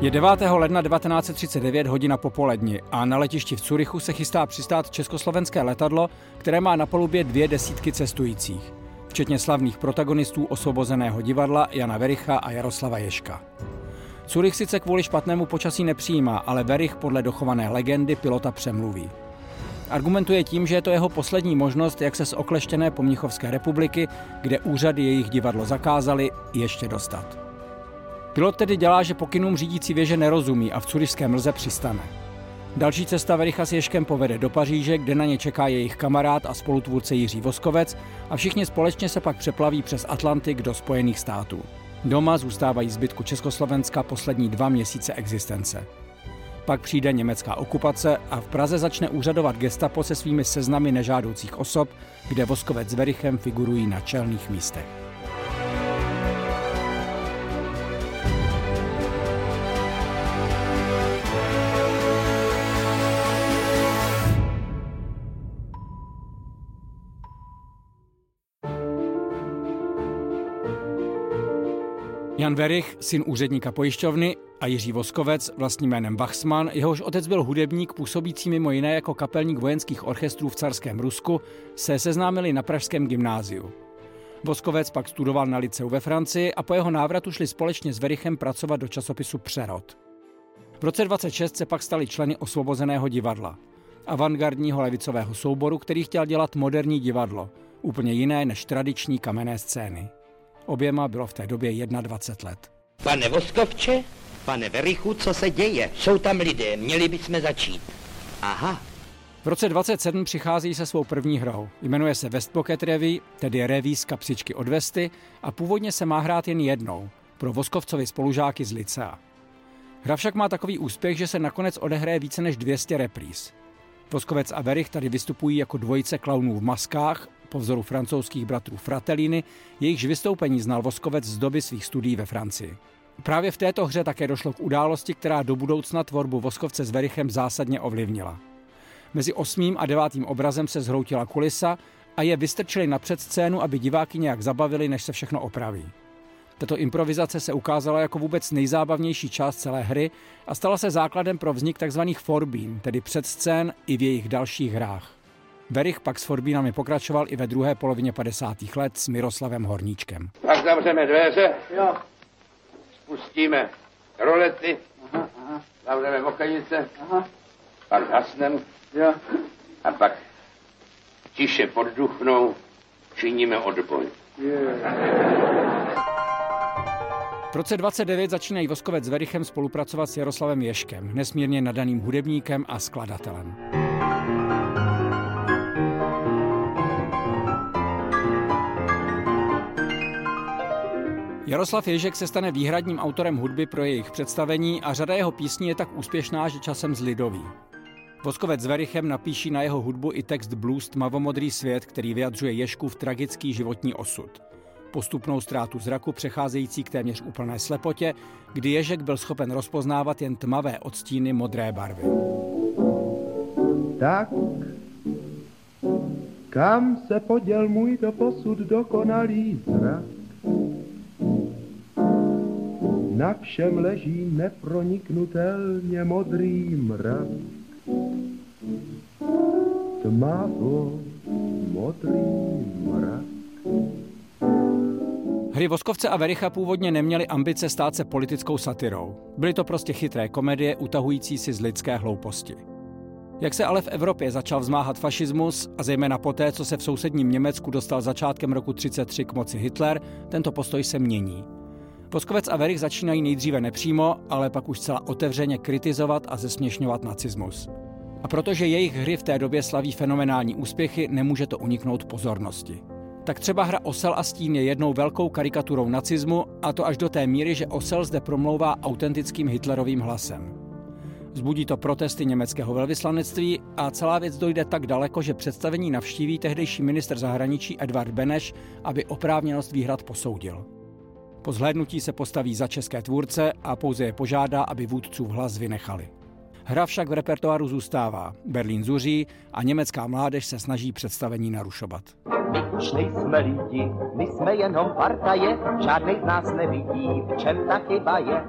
Je 9. ledna 1939 hodina popolední a na letišti v Curychu se chystá přistát československé letadlo, které má na palubě dvě desítky cestujících, včetně slavných protagonistů osvobozeného divadla Jana Vericha a Jaroslava Ješka. Curych sice kvůli špatnému počasí nepřijímá, ale Verich podle dochované legendy pilota přemluví. Argumentuje tím, že je to jeho poslední možnost, jak se z okleštěné Pomnichovské republiky, kde úřady jejich divadlo zakázali, ještě dostat. Pilot tedy dělá, že pokynům řídící věže nerozumí a v Curišském mlze přistane. Další cesta Vericha s Ješkem povede do Paříže, kde na ně čeká jejich kamarád a spolutvůrce Jiří Voskovec a všichni společně se pak přeplaví přes Atlantik do Spojených států. Doma zůstávají zbytku Československa poslední dva měsíce existence. Pak přijde německá okupace a v Praze začne úřadovat gestapo se svými seznamy nežádoucích osob, kde Voskovec s Verichem figurují na čelných místech. Jan Verich, syn úředníka pojišťovny a Jiří Voskovec, vlastním jménem Bachsman, jehož otec byl hudebník působící mimo jiné jako kapelník vojenských orchestrů v carském Rusku, se seznámili na pražském gymnáziu. Voskovec pak studoval na liceu ve Francii a po jeho návratu šli společně s Verichem pracovat do časopisu Přerod. V roce 26 se pak stali členy osvobozeného divadla, avantgardního levicového souboru, který chtěl dělat moderní divadlo, úplně jiné než tradiční kamenné scény. Oběma bylo v té době 21 let. Pane Voskovče, pane Verichu, co se děje? Jsou tam lidé, měli bychom začít. Aha. V roce 27 přichází se svou první hrou. Jmenuje se West Pocket Revy, tedy reví z kapsičky od vesty a původně se má hrát jen jednou, pro Voskovcovi spolužáky z Licea. Hra však má takový úspěch, že se nakonec odehraje více než 200 repríz. Voskovec a Verich tady vystupují jako dvojice klaunů v maskách po vzoru francouzských bratrů Fratellini, jejichž vystoupení znal Voskovec z doby svých studií ve Francii. Právě v této hře také došlo k události, která do budoucna tvorbu Voskovce s Verichem zásadně ovlivnila. Mezi osmým a devátým obrazem se zhroutila kulisa a je vystrčili na předscénu, aby diváky nějak zabavili, než se všechno opraví. Tato improvizace se ukázala jako vůbec nejzábavnější část celé hry a stala se základem pro vznik tzv. forbín, tedy předscén i v jejich dalších hrách. Verich pak s Forbínami pokračoval i ve druhé polovině 50. let s Miroslavem Horníčkem. Pak zavřeme dveře. Jo. Spustíme rolety. Aha, aha. Zavřeme okenice. Aha. Pak hasnem. Jo. A pak tiše podduchnou činíme odboj. V roce 29 začínají Voskovec s Verichem spolupracovat s Jaroslavem Ješkem, nesmírně nadaným hudebníkem a skladatelem. Jaroslav Ježek se stane výhradním autorem hudby pro jejich představení a řada jeho písní je tak úspěšná, že časem zlidoví. Voskovec s Verichem napíší na jeho hudbu i text blues Tmavomodrý svět, který vyjadřuje Ježkův tragický životní osud. Postupnou ztrátu zraku přecházející k téměř úplné slepotě, kdy Ježek byl schopen rozpoznávat jen tmavé odstíny modré barvy. Tak, kam se poděl můj posud dokonalý zrak? Na všem leží neproniknutelně modrý mrak. Tmavo modrý mrak. Hry Voskovce a Vericha původně neměly ambice stát se politickou satirou. Byly to prostě chytré komedie utahující si z lidské hlouposti. Jak se ale v Evropě začal vzmáhat fašismus a zejména poté, co se v sousedním Německu dostal začátkem roku 33 k moci Hitler, tento postoj se mění. Voskovec a Verich začínají nejdříve nepřímo, ale pak už celá otevřeně kritizovat a zesměšňovat nacismus. A protože jejich hry v té době slaví fenomenální úspěchy, nemůže to uniknout pozornosti. Tak třeba hra Osel a stín je jednou velkou karikaturou nacismu, a to až do té míry, že Osel zde promlouvá autentickým Hitlerovým hlasem. Zbudí to protesty německého velvyslanectví a celá věc dojde tak daleko, že představení navštíví tehdejší minister zahraničí Edvard Beneš, aby oprávněnost výhrad posoudil. Po zhlédnutí se postaví za české tvůrce a pouze je požádá, aby vůdcův hlas vynechali. Hra však v repertoáru zůstává. Berlín zuří a německá mládež se snaží představení narušovat. My už nejsme lidi, my jsme jenom partaje, žádnej z nás nevidí, v čem ta chyba je.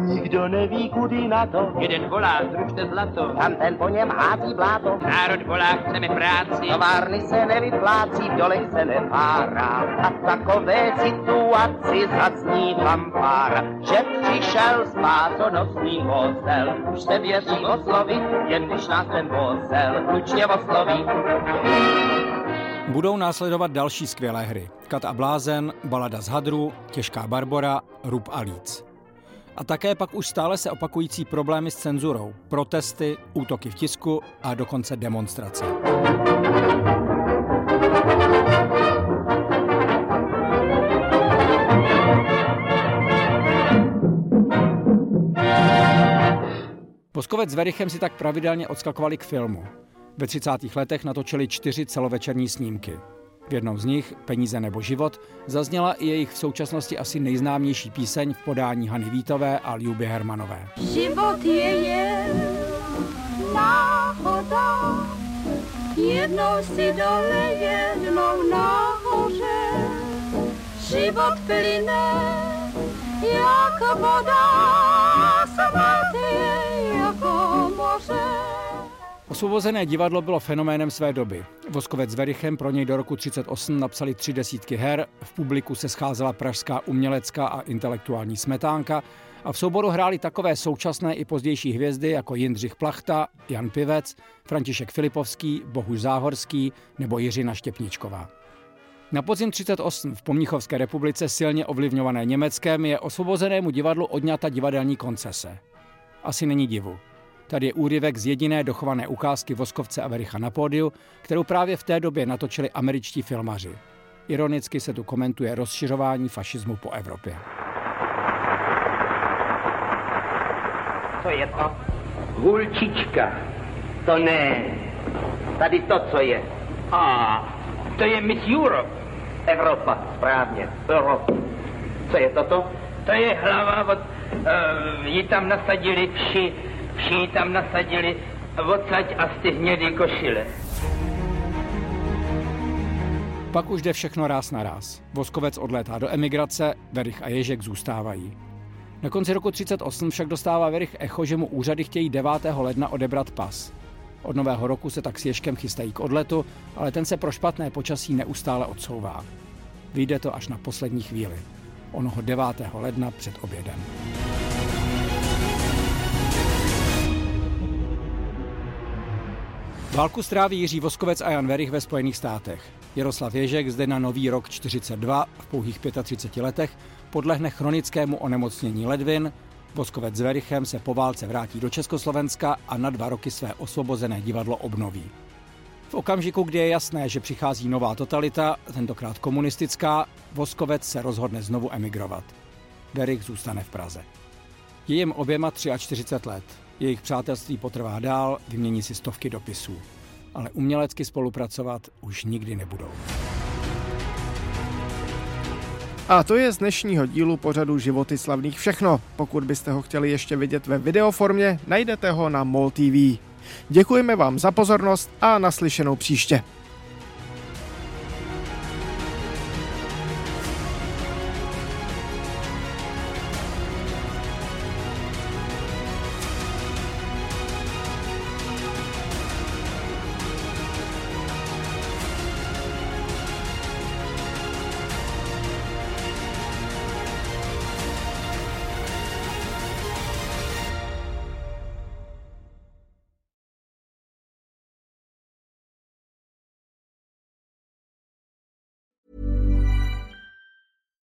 Nikdo neví, kudy na to. Jeden volá, zrušte zlato. Tam ten po něm hází bláto. Národ volá, chceme práci. Továrny se nevyplácí, v dolech se nepárá. A v takové situaci zazní fanfára, že přišel spásonosný vozel. Už se věří oslovit, jen když nás ten vozel klučně osloví. Budou následovat další skvělé hry. Kat a blázen, Balada z hadru, Těžká Barbora, Rub a líc. A také pak už stále se opakující problémy s cenzurou, protesty, útoky v tisku a dokonce demonstrace. Voskovec s Verichem si tak pravidelně odskakovali k filmu. Ve 30. letech natočili čtyři celovečerní snímky. V jednom z nich, Peníze nebo život, zazněla i jejich v současnosti asi nejznámější píseň v podání Hany Vítové a Ljuby Hermanové. Život je jen náhoda, jednou si dole, jednou nahoře. Život plyne jak voda, svatý moře. Osvobozené divadlo bylo fenoménem své doby. Voskovec s Verichem pro něj do roku 1938 napsali tři desítky her, v publiku se scházela pražská umělecká a intelektuální smetánka a v souboru hráli takové současné i pozdější hvězdy jako Jindřich Plachta, Jan Pivec, František Filipovský, Bohuž Záhorský nebo Jiřina Štěpničková. Na podzim 38 v Pomnichovské republice silně ovlivňované Německem je osvobozenému divadlu odňata divadelní koncese. Asi není divu. Tady je úryvek z jediné dochované ukázky Voskovce a Vericha na pódiu, kterou právě v té době natočili američtí filmaři. Ironicky se tu komentuje rozšiřování fašismu po Evropě. Co je to? Hulčička. To ne. Tady to, co je. A, to je Miss Europe. Evropa, správně. Europe. Co je toto? To je hlava od... Uh, ji tam nasadili vši Všichni tam nasadili odsaď a z ty hnědý košile. Pak už jde všechno ráz na ráz. Voskovec odlétá do emigrace, Verich a Ježek zůstávají. Na konci roku 38 však dostává Verich echo, že mu úřady chtějí 9. ledna odebrat pas. Od nového roku se tak s Ježkem chystají k odletu, ale ten se pro špatné počasí neustále odsouvá. Vyjde to až na poslední chvíli. Onoho 9. ledna před obědem. Válku stráví Jiří Voskovec a Jan Verich ve Spojených státech. Jaroslav Ježek zde na nový rok 42 v pouhých 35 letech podlehne chronickému onemocnění ledvin, Voskovec s Verichem se po válce vrátí do Československa a na dva roky své osvobozené divadlo obnoví. V okamžiku, kdy je jasné, že přichází nová totalita, tentokrát komunistická, Voskovec se rozhodne znovu emigrovat. Verich zůstane v Praze. Je jim oběma 43 let. Jejich přátelství potrvá dál, vymění si stovky dopisů. Ale umělecky spolupracovat už nikdy nebudou. A to je z dnešního dílu pořadu Životy slavných všechno. Pokud byste ho chtěli ještě vidět ve videoformě, najdete ho na MOL TV. Děkujeme vám za pozornost a naslyšenou příště.